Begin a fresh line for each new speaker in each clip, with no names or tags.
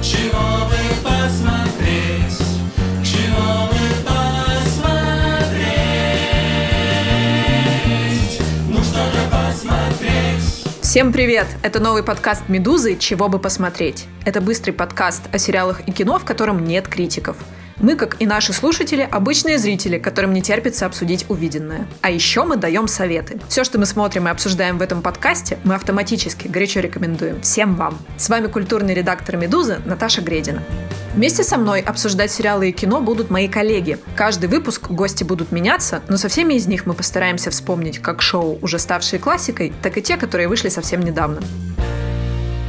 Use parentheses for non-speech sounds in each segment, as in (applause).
Ну?
Всем привет! Это новый подкаст «Медузы. Чего бы посмотреть». Это быстрый подкаст о сериалах и кино, в котором нет критиков. Мы, как и наши слушатели, обычные зрители, которым не терпится обсудить увиденное. А еще мы даем советы. Все, что мы смотрим и обсуждаем в этом подкасте, мы автоматически горячо рекомендуем всем вам. С вами культурный редактор «Медузы» Наташа Гредина. Вместе со мной обсуждать сериалы и кино будут мои коллеги. Каждый выпуск гости будут меняться, но со всеми из них мы постараемся вспомнить как шоу, уже ставшие классикой, так и те, которые вышли совсем недавно.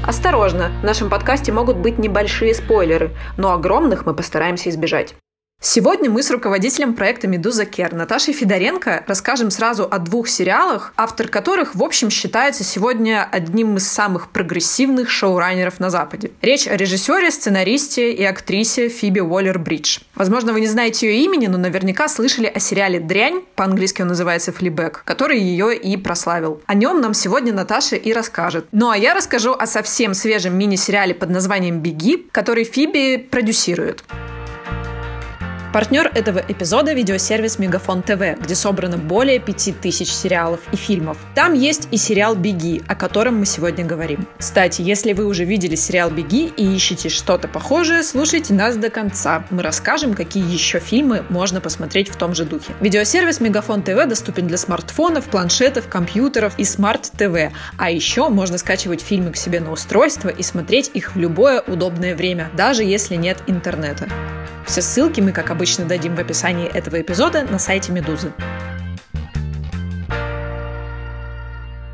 Осторожно, в нашем подкасте могут быть небольшие спойлеры, но огромных мы постараемся избежать. Сегодня мы с руководителем проекта «Медуза Кер» Наташей Федоренко расскажем сразу о двух сериалах, автор которых, в общем, считается сегодня одним из самых прогрессивных шоураннеров на Западе. Речь о режиссере, сценаристе и актрисе Фиби Уоллер-Бридж. Возможно, вы не знаете ее имени, но наверняка слышали о сериале «Дрянь», по-английски он называется «Флибэк», который ее и прославил. О нем нам сегодня Наташа и расскажет. Ну а я расскажу о совсем свежем мини-сериале под названием «Беги», который Фиби продюсирует. Партнер этого эпизода – видеосервис Мегафон ТВ, где собрано более 5000 сериалов и фильмов. Там есть и сериал «Беги», о котором мы сегодня говорим. Кстати, если вы уже видели сериал «Беги» и ищете что-то похожее, слушайте нас до конца. Мы расскажем, какие еще фильмы можно посмотреть в том же духе. Видеосервис Мегафон ТВ доступен для смартфонов, планшетов, компьютеров и смарт-ТВ. А еще можно скачивать фильмы к себе на устройство и смотреть их в любое удобное время, даже если нет интернета. Все ссылки мы, как обычно, дадим в описании этого эпизода на сайте Медузы.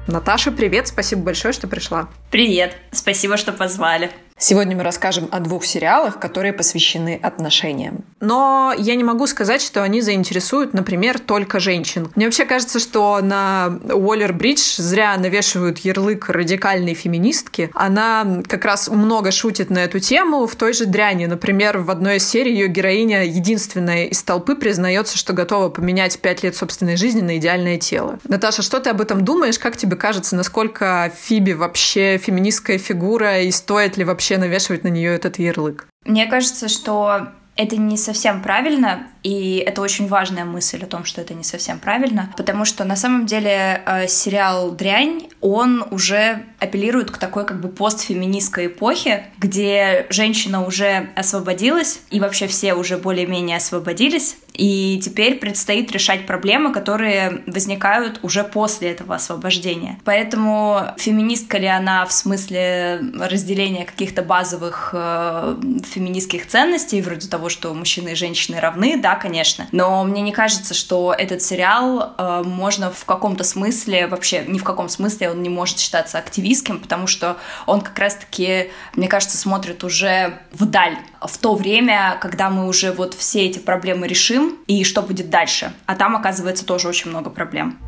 Наташа, привет, спасибо большое, что пришла.
Привет, спасибо, что позвали.
Сегодня мы расскажем о двух сериалах, которые посвящены отношениям. Но я не могу сказать, что они заинтересуют, например, только женщин. Мне вообще кажется, что на Уоллер Бридж зря навешивают ярлык радикальной феминистки. Она как раз много шутит на эту тему в той же дряни. Например, в одной из серий ее героиня единственная из толпы признается, что готова поменять пять лет собственной жизни на идеальное тело. Наташа, что ты об этом думаешь? Как тебе кажется, насколько Фиби вообще феминистская фигура и стоит ли вообще вообще навешивать на нее этот ярлык?
Мне кажется, что это не совсем правильно, и это очень важная мысль о том, что это не совсем правильно, потому что на самом деле э, сериал «Дрянь», он уже апеллирует к такой как бы постфеминистской эпохе, где женщина уже освободилась, и вообще все уже более-менее освободились, и теперь предстоит решать проблемы, которые возникают уже после этого освобождения. Поэтому феминистка ли она в смысле разделения каких-то базовых э, феминистских ценностей, вроде того, что мужчины и женщины равны, да, конечно. Но мне не кажется, что этот сериал э, можно в каком-то смысле, вообще ни в каком смысле он не может считаться активистским, потому что он как раз-таки, мне кажется, смотрит уже вдаль, в то время, когда мы уже вот все эти проблемы решим, и что будет дальше. А там, оказывается, тоже очень много проблем.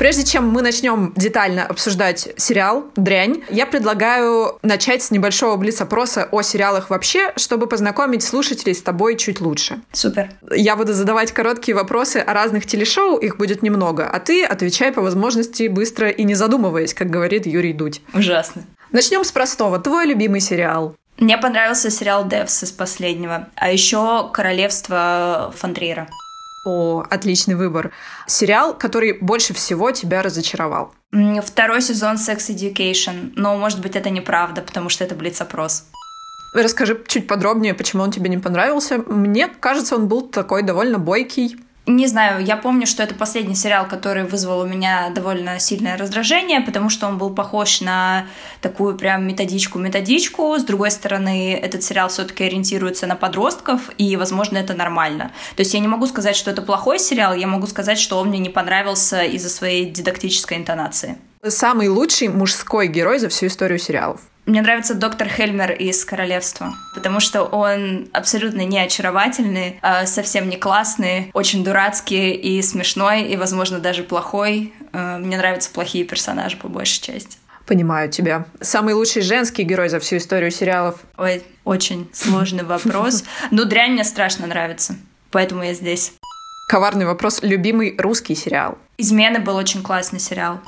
Прежде чем мы начнем детально обсуждать сериал «Дрянь», я предлагаю начать с небольшого блиц-опроса о сериалах вообще, чтобы познакомить слушателей с тобой чуть лучше.
Супер.
Я буду задавать короткие вопросы о разных телешоу, их будет немного, а ты отвечай по возможности быстро и не задумываясь, как говорит Юрий Дудь.
Ужасно.
Начнем с простого. Твой любимый сериал?
Мне понравился сериал «Девс» из последнего, а еще «Королевство Фонтриера».
О, отличный выбор. Сериал, который больше всего тебя разочаровал.
Второй сезон Sex Education. Но, может быть, это неправда, потому что это блиц-опрос.
Расскажи чуть подробнее, почему он тебе не понравился. Мне кажется, он был такой довольно бойкий.
Не знаю, я помню, что это последний сериал, который вызвал у меня довольно сильное раздражение, потому что он был похож на такую прям методичку-методичку. С другой стороны, этот сериал все-таки ориентируется на подростков, и, возможно, это нормально. То есть я не могу сказать, что это плохой сериал, я могу сказать, что он мне не понравился из-за своей дидактической интонации.
Самый лучший мужской герой за всю историю сериалов.
Мне нравится доктор Хельмер из «Королевства», потому что он абсолютно не очаровательный, а совсем не классный, очень дурацкий и смешной, и, возможно, даже плохой. А, мне нравятся плохие персонажи по большей части.
Понимаю тебя. Самый лучший женский герой за всю историю сериалов?
Ой, очень сложный вопрос. Но дрянь мне страшно нравится, поэтому я здесь.
Коварный вопрос. Любимый русский сериал?
«Измены» был очень классный сериал.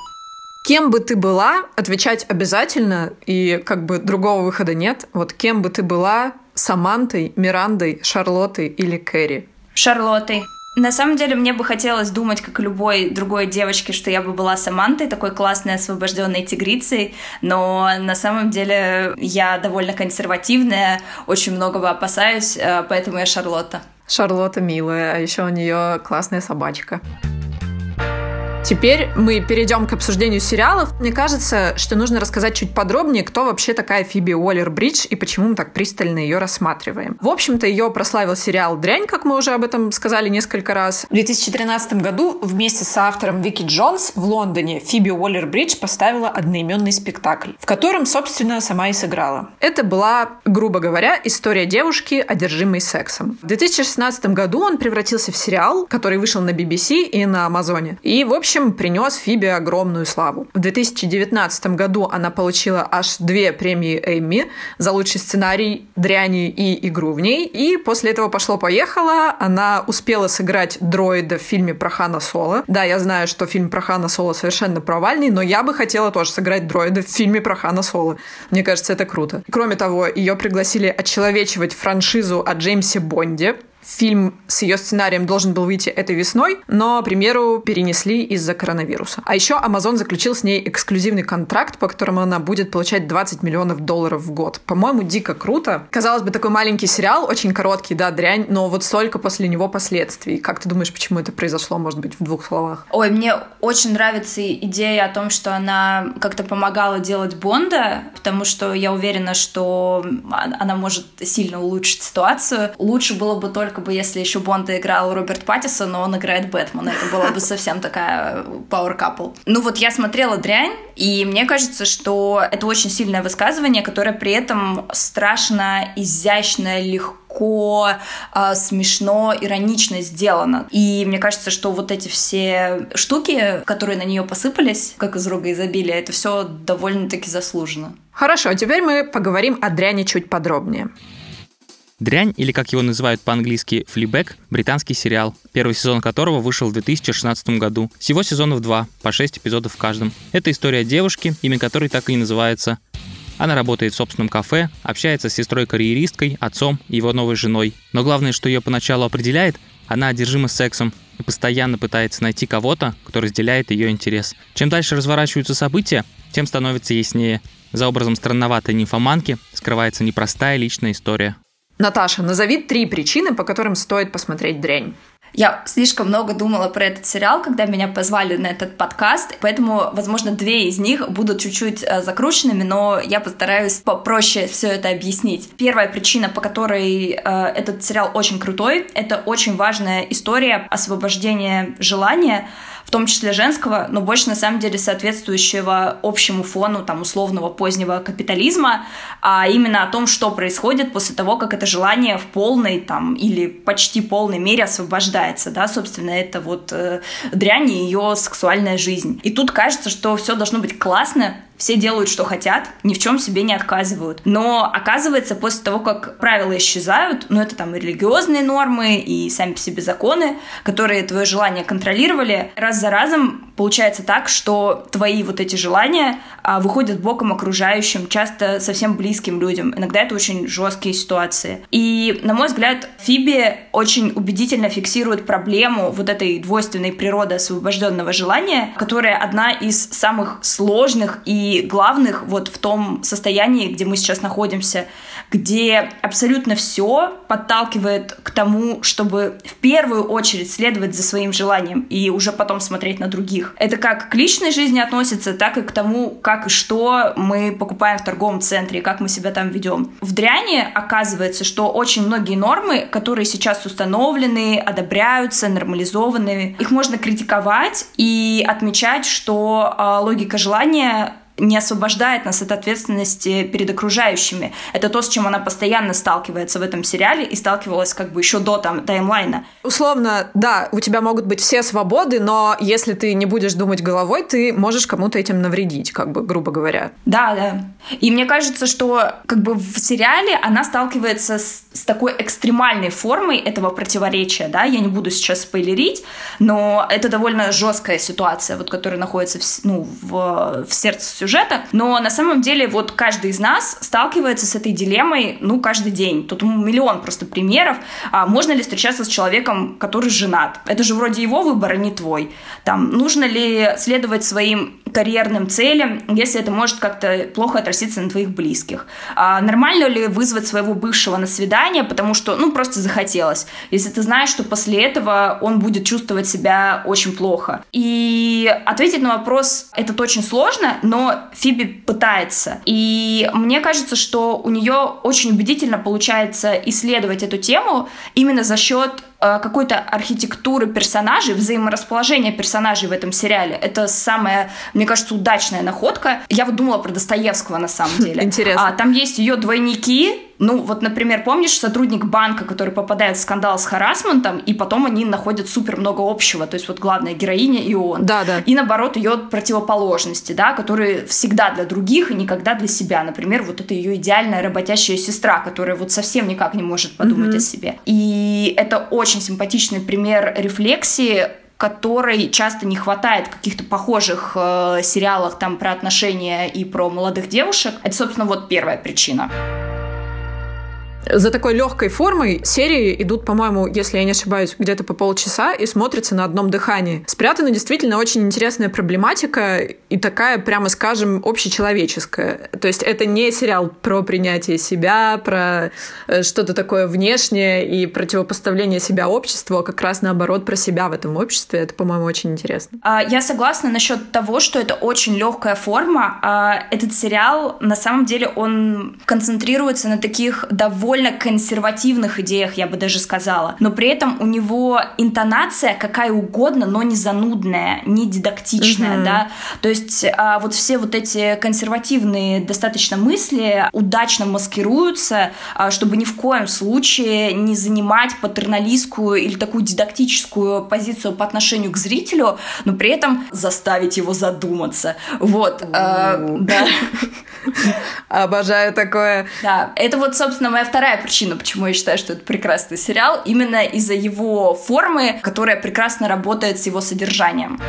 Кем бы ты была, отвечать обязательно, и как бы другого выхода нет. Вот кем бы ты была, Самантой, Мирандой, Шарлоттой или Кэрри?
Шарлоттой. На самом деле, мне бы хотелось думать, как любой другой девочке, что я бы была Самантой, такой классной, освобожденной тигрицей, но на самом деле я довольно консервативная, очень многого опасаюсь, э, поэтому я Шарлотта.
Шарлотта милая, а еще у нее классная собачка. Теперь мы перейдем к обсуждению сериалов. Мне кажется, что нужно рассказать чуть подробнее, кто вообще такая Фиби Уоллер-Бридж и почему мы так пристально ее рассматриваем. В общем-то, ее прославил сериал «Дрянь», как мы уже об этом сказали несколько раз. В 2013 году вместе с автором Вики Джонс в Лондоне Фиби Уоллер-Бридж поставила одноименный спектакль, в котором, собственно, сама и сыграла. Это была, грубо говоря, история девушки, одержимой сексом. В 2016 году он превратился в сериал, который вышел на BBC и на Амазоне. И, в общем, общем, принес Фиби огромную славу. В 2019 году она получила аж две премии Эмми за лучший сценарий «Дряни» и «Игру в ней». И после этого пошло-поехало. Она успела сыграть дроида в фильме про Хана Соло. Да, я знаю, что фильм про Хана Соло совершенно провальный, но я бы хотела тоже сыграть дроида в фильме про Хана Соло. Мне кажется, это круто. Кроме того, ее пригласили отчеловечивать франшизу о Джеймсе Бонде. Фильм с ее сценарием должен был выйти этой весной, но премьеру перенесли из-за коронавируса. А еще Amazon заключил с ней эксклюзивный контракт, по которому она будет получать 20 миллионов долларов в год. По-моему, дико круто. Казалось бы, такой маленький сериал, очень короткий, да, дрянь, но вот столько после него последствий. Как ты думаешь, почему это произошло, может быть, в двух словах?
Ой, мне очень нравится идея о том, что она как-то помогала делать Бонда, потому что я уверена, что она может сильно улучшить ситуацию. Лучше было бы только бы, если еще Бонда играл Роберт Паттисон, но он играет Бэтмена. Это была бы совсем такая power couple. Ну вот я смотрела «Дрянь», и мне кажется, что это очень сильное высказывание, которое при этом страшно, изящно, легко, э, смешно, иронично сделано. И мне кажется, что вот эти все штуки, которые на нее посыпались, как из рога изобилия, это все довольно-таки заслуженно.
Хорошо, а теперь мы поговорим о дряни чуть подробнее.
«Дрянь», или как его называют по-английски «Флибэк», британский сериал, первый сезон которого вышел в 2016 году. Всего сезонов два, по 6 эпизодов в каждом. Это история девушки, имя которой так и называется. Она работает в собственном кафе, общается с сестрой-карьеристкой, отцом и его новой женой. Но главное, что ее поначалу определяет, она одержима сексом и постоянно пытается найти кого-то, кто разделяет ее интерес. Чем дальше разворачиваются события, тем становится яснее. За образом странноватой нимфоманки скрывается непростая личная история.
Наташа, назови три причины, по которым стоит посмотреть «Дрянь».
Я слишком много думала про этот сериал, когда меня позвали на этот подкаст, поэтому, возможно, две из них будут чуть-чуть э, закрученными, но я постараюсь попроще все это объяснить. Первая причина, по которой э, этот сериал очень крутой, это очень важная история освобождения желания, том числе женского, но больше на самом деле соответствующего общему фону там условного позднего капитализма, а именно о том, что происходит после того, как это желание в полной там или почти полной мере освобождается, да, собственно, это вот э, дрянь и ее сексуальная жизнь. И тут кажется, что все должно быть классно, все делают, что хотят, ни в чем себе не отказывают. Но оказывается, после того, как правила исчезают, ну это там и религиозные нормы, и сами по себе законы, которые твое желание контролировали, раз за разом получается так, что твои вот эти желания выходят боком окружающим, часто совсем близким людям. Иногда это очень жесткие ситуации. И, на мой взгляд, Фиби очень убедительно фиксирует проблему вот этой двойственной природы освобожденного желания, которая одна из самых сложных и главных вот в том состоянии, где мы сейчас находимся, где абсолютно все подталкивает к тому, чтобы в первую очередь следовать за своим желанием и уже потом смотреть на других. Это как к личной жизни относится, так и к тому, как и что мы покупаем в торговом центре, как мы себя там ведем. В дряне оказывается, что очень многие нормы, которые сейчас установлены, одобряются, нормализованы, их можно критиковать и отмечать, что э, логика желания не освобождает нас от ответственности перед окружающими. Это то, с чем она постоянно сталкивается в этом сериале и сталкивалась как бы еще до там, таймлайна.
Условно, да, у тебя могут быть все свободы, но если ты не будешь думать головой, ты можешь кому-то этим навредить, как бы, грубо говоря.
Да, да. И мне кажется, что как бы в сериале она сталкивается с, с такой экстремальной формой этого противоречия, да, я не буду сейчас спойлерить, но это довольно жесткая ситуация, вот, которая находится в, ну, в, в сердце сюжета, но на самом деле вот каждый из нас сталкивается с этой дилеммой, ну, каждый день. Тут миллион просто примеров. А можно ли встречаться с человеком, который женат? Это же вроде его выбор, а не твой. Там, нужно ли следовать своим карьерным целям, если это может как-то плохо отразиться на твоих близких. А нормально ли вызвать своего бывшего на свидание, потому что, ну, просто захотелось, если ты знаешь, что после этого он будет чувствовать себя очень плохо. И ответить на вопрос этот очень сложно, но Фиби пытается. И мне кажется, что у нее очень убедительно получается исследовать эту тему именно за счет какой-то архитектуры персонажей, взаиморасположения персонажей в этом сериале. Это самая, мне кажется, удачная находка. Я вот думала про Достоевского на самом деле.
Интересно.
А, там есть ее двойники, ну, вот, например, помнишь сотрудник банка, который попадает в скандал с харасментом, и потом они находят супер много общего, то есть вот главная героиня и он.
Да, да.
И наоборот ее противоположности, да, которые всегда для других и никогда для себя. Например, вот это ее идеальная работящая сестра, которая вот совсем никак не может подумать mm-hmm. о себе. И это очень симпатичный пример рефлексии которой часто не хватает в каких-то похожих э, сериалах там про отношения и про молодых девушек. Это, собственно, вот первая причина.
За такой легкой формой серии идут, по-моему, если я не ошибаюсь, где-то по полчаса и смотрятся на одном дыхании. Спрятана действительно очень интересная проблематика и такая, прямо скажем, общечеловеческая. То есть это не сериал про принятие себя, про э, что-то такое внешнее и противопоставление себя обществу, а как раз наоборот про себя в этом обществе. Это, по-моему, очень интересно.
А, я согласна насчет того, что это очень легкая форма. А, этот сериал, на самом деле, он концентрируется на таких довольно довольно консервативных идеях, я бы даже сказала. Но при этом у него интонация какая угодно, но не занудная, не дидактичная, mm-hmm. да. То есть а, вот все вот эти консервативные достаточно мысли удачно маскируются, а, чтобы ни в коем случае не занимать патерналистскую или такую дидактическую позицию по отношению к зрителю, но при этом заставить его задуматься. Вот, а, да. (laughs)
Обожаю такое.
Да, это вот, собственно, моя вторая вторая причина, почему я считаю, что это прекрасный сериал, именно из-за его формы, которая прекрасно работает с его содержанием.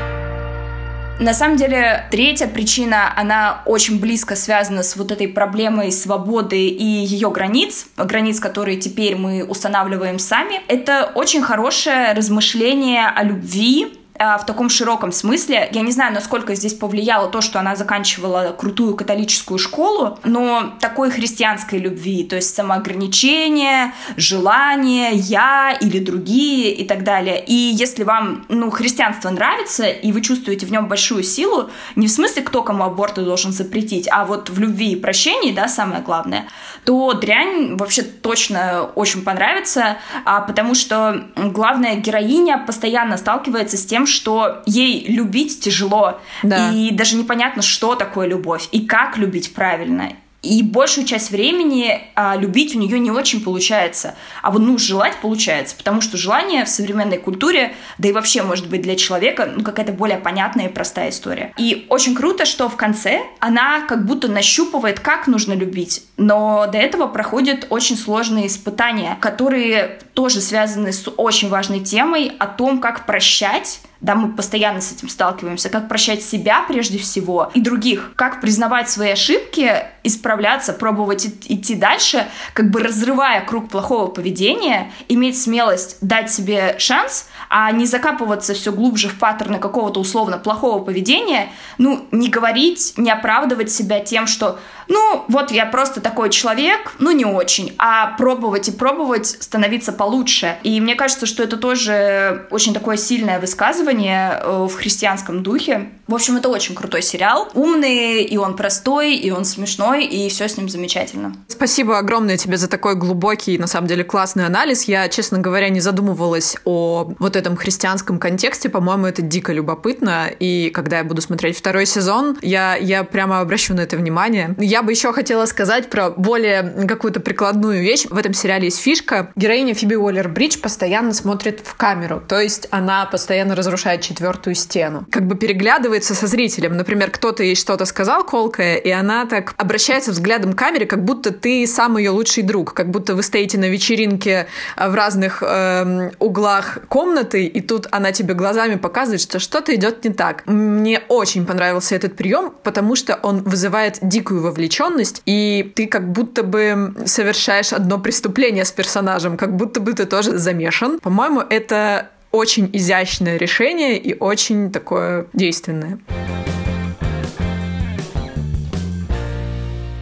На самом деле, третья причина, она очень близко связана с вот этой проблемой свободы и ее границ, границ, которые теперь мы устанавливаем сами. Это очень хорошее размышление о любви, в таком широком смысле. Я не знаю, насколько здесь повлияло то, что она заканчивала крутую католическую школу, но такой христианской любви, то есть самоограничение, желание, я или другие и так далее. И если вам, ну, христианство нравится, и вы чувствуете в нем большую силу, не в смысле, кто кому аборты должен запретить, а вот в любви и прощении, да, самое главное, то дрянь вообще точно очень понравится, а, потому что главная героиня постоянно сталкивается с тем, тем, что ей любить тяжело, да. и даже непонятно, что такое любовь и как любить правильно. И большую часть времени а, любить у нее не очень получается. А вот ну желать получается, потому что желание в современной культуре, да и вообще, может быть, для человека, ну, какая-то более понятная и простая история. И очень круто, что в конце она как будто нащупывает, как нужно любить. Но до этого проходят очень сложные испытания, которые тоже связаны с очень важной темой о том, как прощать. Да, мы постоянно с этим сталкиваемся, как прощать себя прежде всего и других, как признавать свои ошибки, исправляться, пробовать идти дальше, как бы разрывая круг плохого поведения, иметь смелость дать себе шанс, а не закапываться все глубже в паттерны какого-то условно плохого поведения, ну, не говорить, не оправдывать себя тем, что, ну, вот я просто такой человек, ну, не очень, а пробовать и пробовать становиться получше. И мне кажется, что это тоже очень такое сильное высказывание э, в христианском духе. В общем, это очень крутой сериал. Умный, и он простой, и он смешной, и все с ним замечательно.
Спасибо огромное тебе за такой глубокий, на самом деле, классный анализ. Я, честно говоря, не задумывалась о вот этом христианском контексте. По-моему, это дико любопытно. И когда я буду смотреть второй сезон, я, я прямо обращу на это внимание. Я бы еще хотела сказать про более какую-то прикладную вещь. В этом сериале есть фишка. Героиня Фиби Уоллер-Бридж постоянно смотрит в камеру. То есть она постоянно разрушает четвертую стену. Как бы переглядывается со зрителем. Например, кто-то ей что-то сказал колкое, и она так обращается взглядом к камере, как будто ты сам ее лучший друг. Как будто вы стоите на вечеринке э, в разных э, углах комнаты, и тут она тебе глазами показывает, что что-то идет не так. Мне очень понравился этот прием, потому что он вызывает дикую вовлеченность, и ты как будто бы совершаешь одно преступление с персонажем, как будто бы ты тоже замешан. По-моему, это очень изящное решение и очень такое действенное.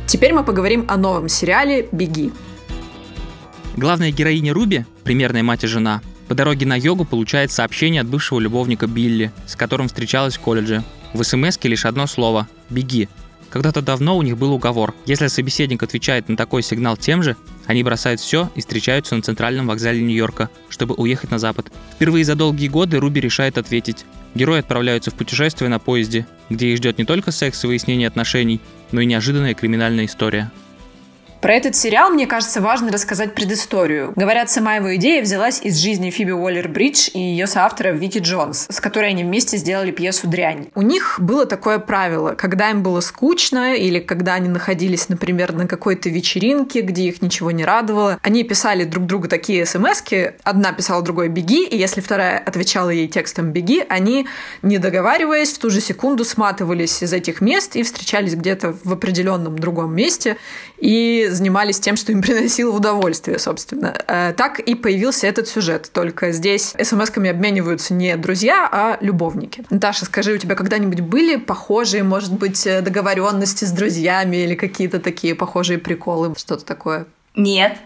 Теперь мы поговорим о новом сериале «Беги».
Главная героиня Руби, примерная мать и жена, по дороге на йогу получает сообщение от бывшего любовника Билли, с которым встречалась в колледже. В смс лишь одно слово «беги». Когда-то давно у них был уговор. Если собеседник отвечает на такой сигнал тем же, они бросают все и встречаются на центральном вокзале Нью-Йорка, чтобы уехать на запад. Впервые за долгие годы Руби решает ответить. Герои отправляются в путешествие на поезде, где их ждет не только секс и выяснение отношений, но и неожиданная криминальная история.
Про этот сериал, мне кажется, важно рассказать предысторию. Говорят, сама его идея взялась из жизни Фиби Уоллер-Бридж и ее соавтора Вики Джонс, с которой они вместе сделали пьесу «Дрянь». У них было такое правило, когда им было скучно или когда они находились, например, на какой-то вечеринке, где их ничего не радовало, они писали друг другу такие смс одна писала другой «беги», и если вторая отвечала ей текстом «беги», они, не договариваясь, в ту же секунду сматывались из этих мест и встречались где-то в определенном другом месте и занимались тем, что им приносило удовольствие, собственно. Э, так и появился этот сюжет. Только здесь смс-ками обмениваются не друзья, а любовники. Наташа, скажи, у тебя когда-нибудь были похожие, может быть, договоренности с друзьями или какие-то такие похожие приколы, что-то такое?
Нет.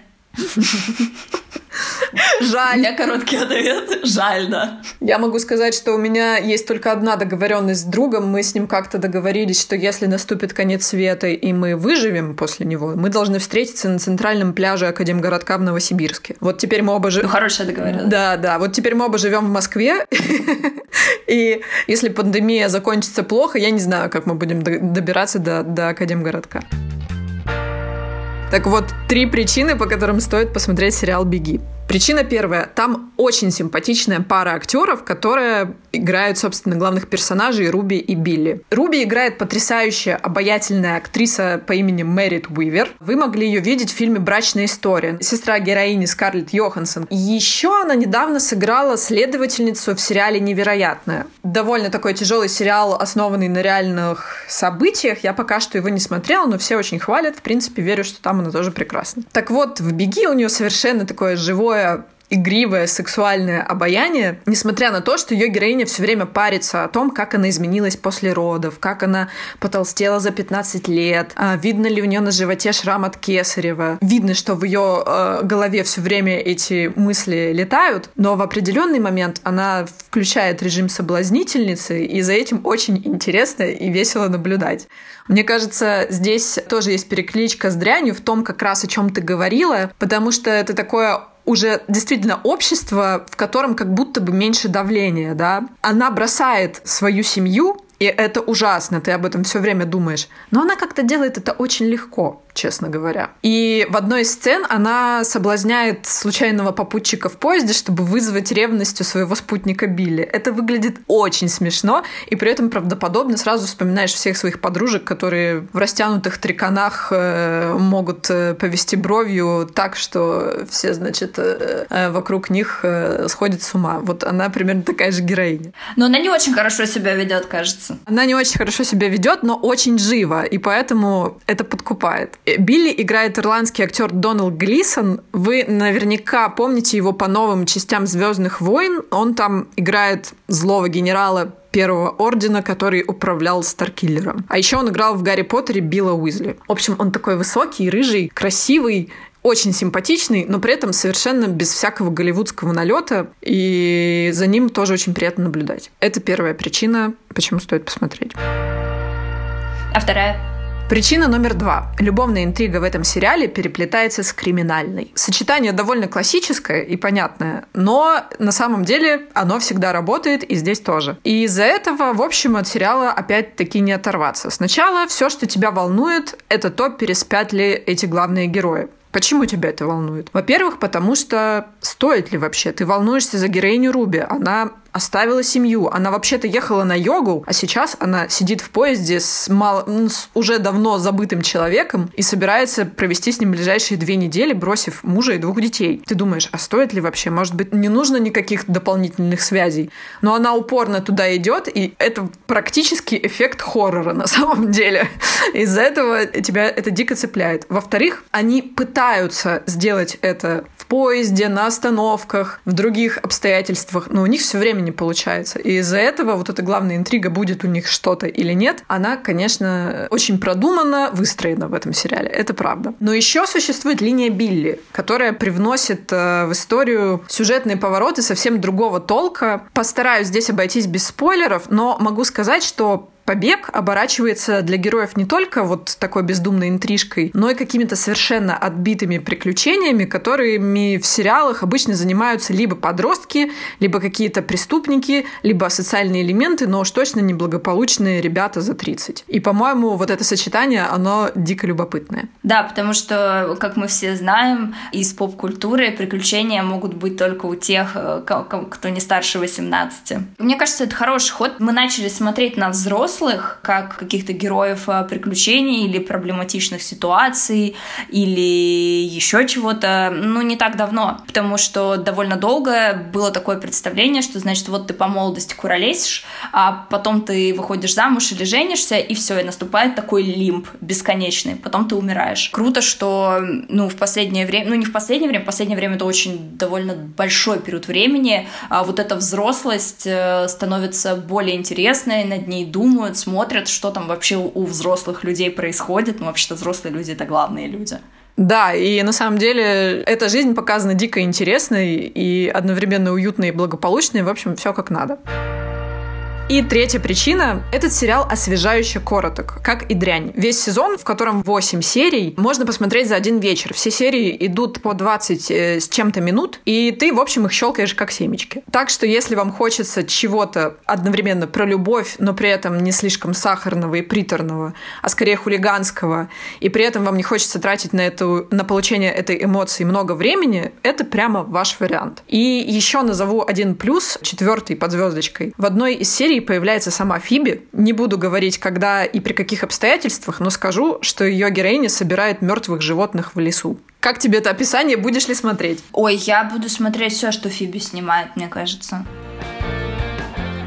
Жаль.
У меня короткий ответ. Жаль, да.
Я могу сказать, что у меня есть только одна договоренность с другом. Мы с ним как-то договорились, что если наступит конец света и мы выживем после него, мы должны встретиться на центральном пляже Академгородка в Новосибирске. Вот теперь мы оба живем...
Ну, хорошая договоренность.
Да, да. Вот теперь мы оба живем в Москве. (laughs) И если пандемия закончится плохо, я не знаю, как мы будем добираться до, до Академгородка. Так вот, три причины, по которым стоит посмотреть сериал «Беги». Причина первая. Там очень симпатичная пара актеров, которые играют, собственно, главных персонажей Руби и Билли. Руби играет потрясающая, обаятельная актриса по имени Мэрит Уивер. Вы могли ее видеть в фильме «Брачная история». Сестра героини Скарлетт Йоханссон. Еще она недавно сыграла следовательницу в сериале «Невероятная». Довольно такой тяжелый сериал, основанный на реальных событиях. Я пока что его не смотрела, но все очень хвалят. В принципе, верю, что там она тоже прекрасна. Так вот, в «Беги» у нее совершенно такое живое такое игривое сексуальное обаяние, несмотря на то, что ее героиня все время парится о том, как она изменилась после родов, как она потолстела за 15 лет, а видно ли у нее на животе шрам от кесарева, видно, что в ее э, голове все время эти мысли летают, но в определенный момент она включает режим соблазнительницы, и за этим очень интересно и весело наблюдать. Мне кажется, здесь тоже есть перекличка с дрянью в том, как раз о чем ты говорила, потому что это такое уже действительно общество, в котором как будто бы меньше давления, да. Она бросает свою семью, и это ужасно, ты об этом все время думаешь. Но она как-то делает это очень легко честно говоря. И в одной из сцен она соблазняет случайного попутчика в поезде, чтобы вызвать ревность у своего спутника Билли. Это выглядит очень смешно, и при этом правдоподобно сразу вспоминаешь всех своих подружек, которые в растянутых триконах э, могут э, повести бровью так, что все, значит, э, вокруг них сходят с ума. Вот она примерно такая же героиня.
Но она не очень хорошо себя ведет, кажется.
Она не очень хорошо себя ведет, но очень живо, и поэтому это подкупает. Билли играет ирландский актер Дональд Глисон. Вы наверняка помните его по новым частям Звездных войн. Он там играет злого генерала Первого Ордена, который управлял Старкиллером. А еще он играл в Гарри Поттере Билла Уизли. В общем, он такой высокий, рыжий, красивый, очень симпатичный, но при этом совершенно без всякого голливудского налета, и за ним тоже очень приятно наблюдать. Это первая причина, почему стоит посмотреть.
А вторая?
Причина номер два. Любовная интрига в этом сериале переплетается с криминальной. Сочетание довольно классическое и понятное, но на самом деле оно всегда работает и здесь тоже. И из-за этого, в общем, от сериала опять-таки не оторваться. Сначала все, что тебя волнует, это то, переспят ли эти главные герои. Почему тебя это волнует? Во-первых, потому что стоит ли вообще? Ты волнуешься за героиню Руби. Она оставила семью. Она вообще-то ехала на йогу, а сейчас она сидит в поезде с, мало, ну, с уже давно забытым человеком и собирается провести с ним ближайшие две недели, бросив мужа и двух детей. Ты думаешь, а стоит ли вообще? Может быть, не нужно никаких дополнительных связей? Но она упорно туда идет, и это практически эффект хоррора на самом деле. Из-за этого тебя это дико цепляет. Во-вторых, они пытаются сделать это в поезде, на остановках, в других обстоятельствах, но у них все время не получается. И из-за этого вот эта главная интрига, будет у них что-то или нет, она, конечно, очень продуманно выстроена в этом сериале. Это правда. Но еще существует линия Билли, которая привносит э, в историю сюжетные повороты совсем другого толка. Постараюсь здесь обойтись без спойлеров, но могу сказать, что побег оборачивается для героев не только вот такой бездумной интрижкой, но и какими-то совершенно отбитыми приключениями, которыми в сериалах обычно занимаются либо подростки, либо какие-то преступники, либо социальные элементы, но уж точно неблагополучные ребята за 30. И, по-моему, вот это сочетание, оно дико любопытное.
Да, потому что, как мы все знаем, из поп-культуры приключения могут быть только у тех, э, кто не старше 18. Мне кажется, это хороший ход. Мы начали смотреть на взрослых, взрослых, как каких-то героев а, приключений или проблематичных ситуаций, или еще чего-то, ну, не так давно. Потому что довольно долго было такое представление, что, значит, вот ты по молодости куролесишь, а потом ты выходишь замуж или женишься, и все, и наступает такой лимб бесконечный, потом ты умираешь. Круто, что, ну, в последнее время, ну, не в последнее время, в последнее время это очень довольно большой период времени, а вот эта взрослость э, становится более интересной, над ней думают, думают, смотрят, что там вообще у взрослых людей происходит. Ну, вообще-то взрослые люди — это главные люди.
Да, и на самом деле эта жизнь показана дико интересной и одновременно уютной и благополучной. В общем, все как надо. И третья причина – этот сериал освежающе короток, как и дрянь. Весь сезон, в котором 8 серий, можно посмотреть за один вечер. Все серии идут по 20 э, с чем-то минут, и ты, в общем, их щелкаешь как семечки. Так что, если вам хочется чего-то одновременно про любовь, но при этом не слишком сахарного и приторного, а скорее хулиганского, и при этом вам не хочется тратить на, эту, на получение этой эмоции много времени, это прямо ваш вариант. И еще назову один плюс, четвертый под звездочкой. В одной из серий серии появляется сама Фиби. Не буду говорить, когда и при каких обстоятельствах, но скажу, что ее героиня собирает мертвых животных в лесу. Как тебе это описание? Будешь ли смотреть?
Ой, я буду смотреть все, что Фиби снимает, мне кажется.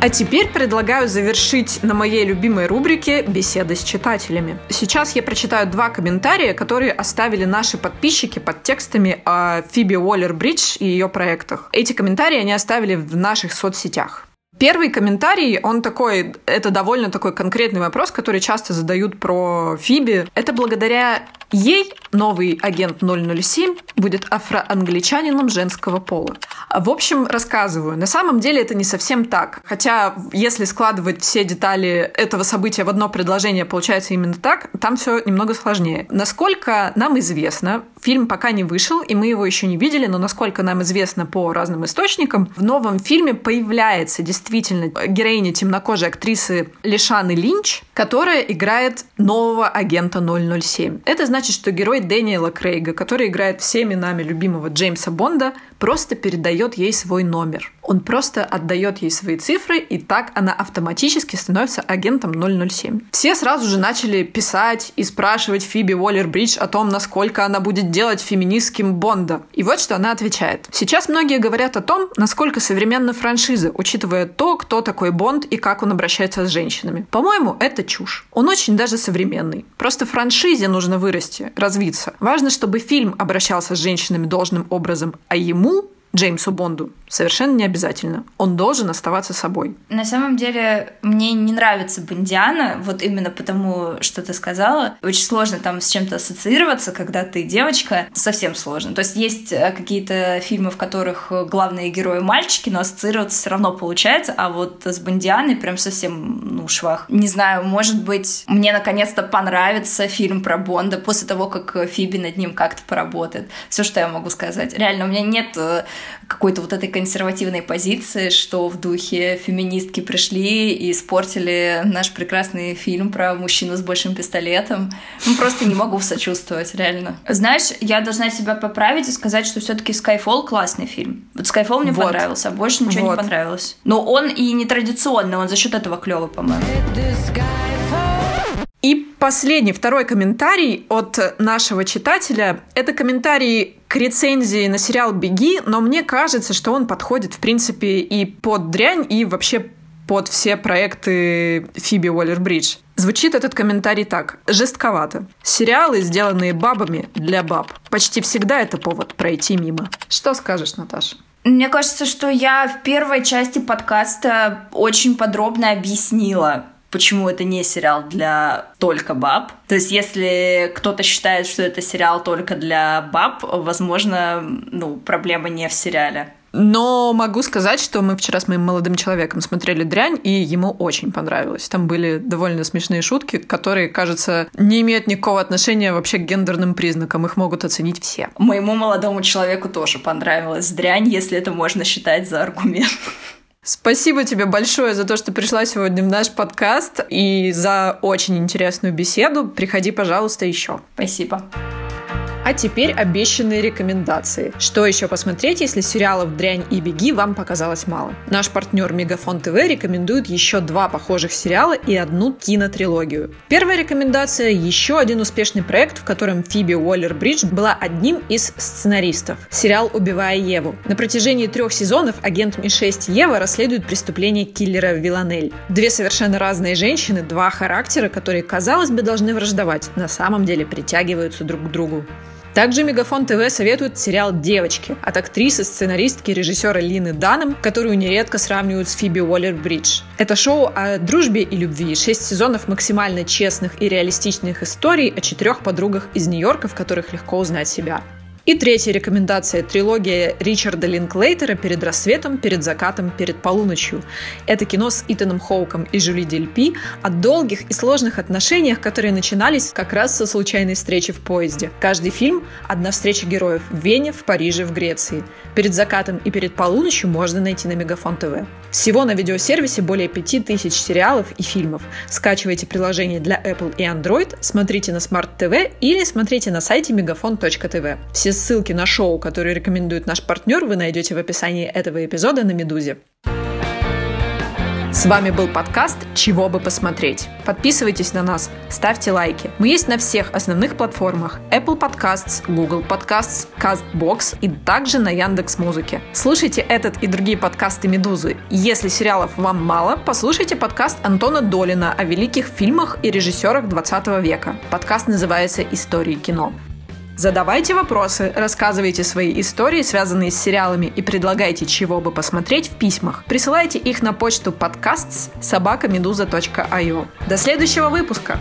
А теперь предлагаю завершить на моей любимой рубрике «Беседы с читателями». Сейчас я прочитаю два комментария, которые оставили наши подписчики под текстами о Фиби Уоллер-Бридж и ее проектах. Эти комментарии они оставили в наших соцсетях. Первый комментарий, он такой, это довольно такой конкретный вопрос, который часто задают про Фиби. Это благодаря ей новый агент 007 будет афроангличанином женского пола. В общем, рассказываю. На самом деле это не совсем так. Хотя, если складывать все детали этого события в одно предложение, получается именно так, там все немного сложнее. Насколько нам известно, фильм пока не вышел, и мы его еще не видели, но насколько нам известно по разным источникам, в новом фильме появляется действительно героиня темнокожей актрисы Лишаны Линч, которая играет нового агента 007. Это значит, что герой Дэниела Крейга, который играет всеми нами любимого Джеймса Бонда, просто передает ей свой номер. Он просто отдает ей свои цифры, и так она автоматически становится агентом 007. Все сразу же начали писать и спрашивать Фиби Уоллер-Бридж о том, насколько она будет делать феминистским Бонда. И вот что она отвечает. Сейчас многие говорят о том, насколько современна франшиза, учитывая то, кто такой Бонд и как он обращается с женщинами. По-моему, это чушь. Он очень даже современный. Просто франшизе нужно вырасти, развиться. Важно, чтобы фильм обращался с женщинами должным образом, а ему Джеймсу Бонду совершенно не обязательно. Он должен оставаться собой.
На самом деле, мне не нравится Бондиана, вот именно потому, что ты сказала. Очень сложно там с чем-то ассоциироваться, когда ты девочка. Совсем сложно. То есть есть э, какие-то фильмы, в которых главные герои мальчики, но ассоциироваться все равно получается, а вот с Бондианой прям совсем, ну, швах. Не знаю, может быть, мне наконец-то понравится фильм про Бонда после того, как Фиби над ним как-то поработает. Все, что я могу сказать. Реально, у меня нет э, какой-то вот этой консервативной позиции, что в духе феминистки пришли и испортили наш прекрасный фильм про мужчину с большим пистолетом. Ну, просто не могу сочувствовать, реально. Знаешь, я должна себя поправить и сказать, что все таки Skyfall классный фильм. Вот Skyfall мне
вот.
понравился, а больше ничего вот. не понравилось. Но он и нетрадиционный, он за счет этого клевый, по-моему.
И последний, второй комментарий от нашего читателя. Это комментарий к рецензии на сериал «Беги», но мне кажется, что он подходит, в принципе, и под дрянь, и вообще под все проекты Фиби Уоллер-Бридж. Звучит этот комментарий так. Жестковато. Сериалы, сделанные бабами для баб. Почти всегда это повод пройти мимо. Что скажешь, Наташа?
Мне кажется, что я в первой части подкаста очень подробно объяснила, почему это не сериал для только баб. То есть, если кто-то считает, что это сериал только для баб, возможно, ну, проблема не в сериале.
Но могу сказать, что мы вчера с моим молодым человеком смотрели «Дрянь», и ему очень понравилось. Там были довольно смешные шутки, которые, кажется, не имеют никакого отношения вообще к гендерным признакам. Их могут оценить все.
Моему молодому человеку тоже понравилась «Дрянь», если это можно считать за аргумент.
Спасибо тебе большое за то, что пришла сегодня в наш подкаст и за очень интересную беседу. Приходи, пожалуйста, еще.
Спасибо.
А теперь обещанные рекомендации. Что еще посмотреть, если сериалов «Дрянь» и «Беги» вам показалось мало? Наш партнер Мегафон ТВ рекомендует еще два похожих сериала и одну кинотрилогию. Первая рекомендация – еще один успешный проект, в котором Фиби Уоллер-Бридж была одним из сценаристов. Сериал «Убивая Еву». На протяжении трех сезонов агент Ми-6 Ева расследует преступление киллера Виланель. Две совершенно разные женщины, два характера, которые, казалось бы, должны враждовать, на самом деле притягиваются друг к другу. Также Мегафон ТВ советует сериал «Девочки» от актрисы, сценаристки, режиссера Лины Даном, которую нередко сравнивают с Фиби Уоллер-Бридж. Это шоу о дружбе и любви, шесть сезонов максимально честных и реалистичных историй о четырех подругах из Нью-Йорка, в которых легко узнать себя. И третья рекомендация – трилогия Ричарда Линклейтера «Перед рассветом, перед закатом, перед полуночью». Это кино с Итаном Хоуком и Жюли Дельпи о долгих и сложных отношениях, которые начинались как раз со случайной встречи в поезде. Каждый фильм – одна встреча героев в Вене, в Париже, в Греции. «Перед закатом» и «Перед полуночью» можно найти на Мегафон ТВ. Всего на видеосервисе более 5000 сериалов и фильмов. Скачивайте приложение для Apple и Android, смотрите на Smart TV или смотрите на сайте megafon.tv. Все ссылки на шоу, которые рекомендует наш партнер, вы найдете в описании этого эпизода на Медузе. С вами был подкаст «Чего бы посмотреть». Подписывайтесь на нас, ставьте лайки. Мы есть на всех основных платформах Apple Podcasts, Google Podcasts, CastBox и также на Яндекс Музыке. Слушайте этот и другие подкасты «Медузы». Если сериалов вам мало, послушайте подкаст Антона Долина о великих фильмах и режиссерах 20 века. Подкаст называется «Истории кино». Задавайте вопросы, рассказывайте свои истории, связанные с сериалами, и предлагайте, чего бы посмотреть в письмах. Присылайте их на почту подкаст собакамедуза.io. До следующего выпуска!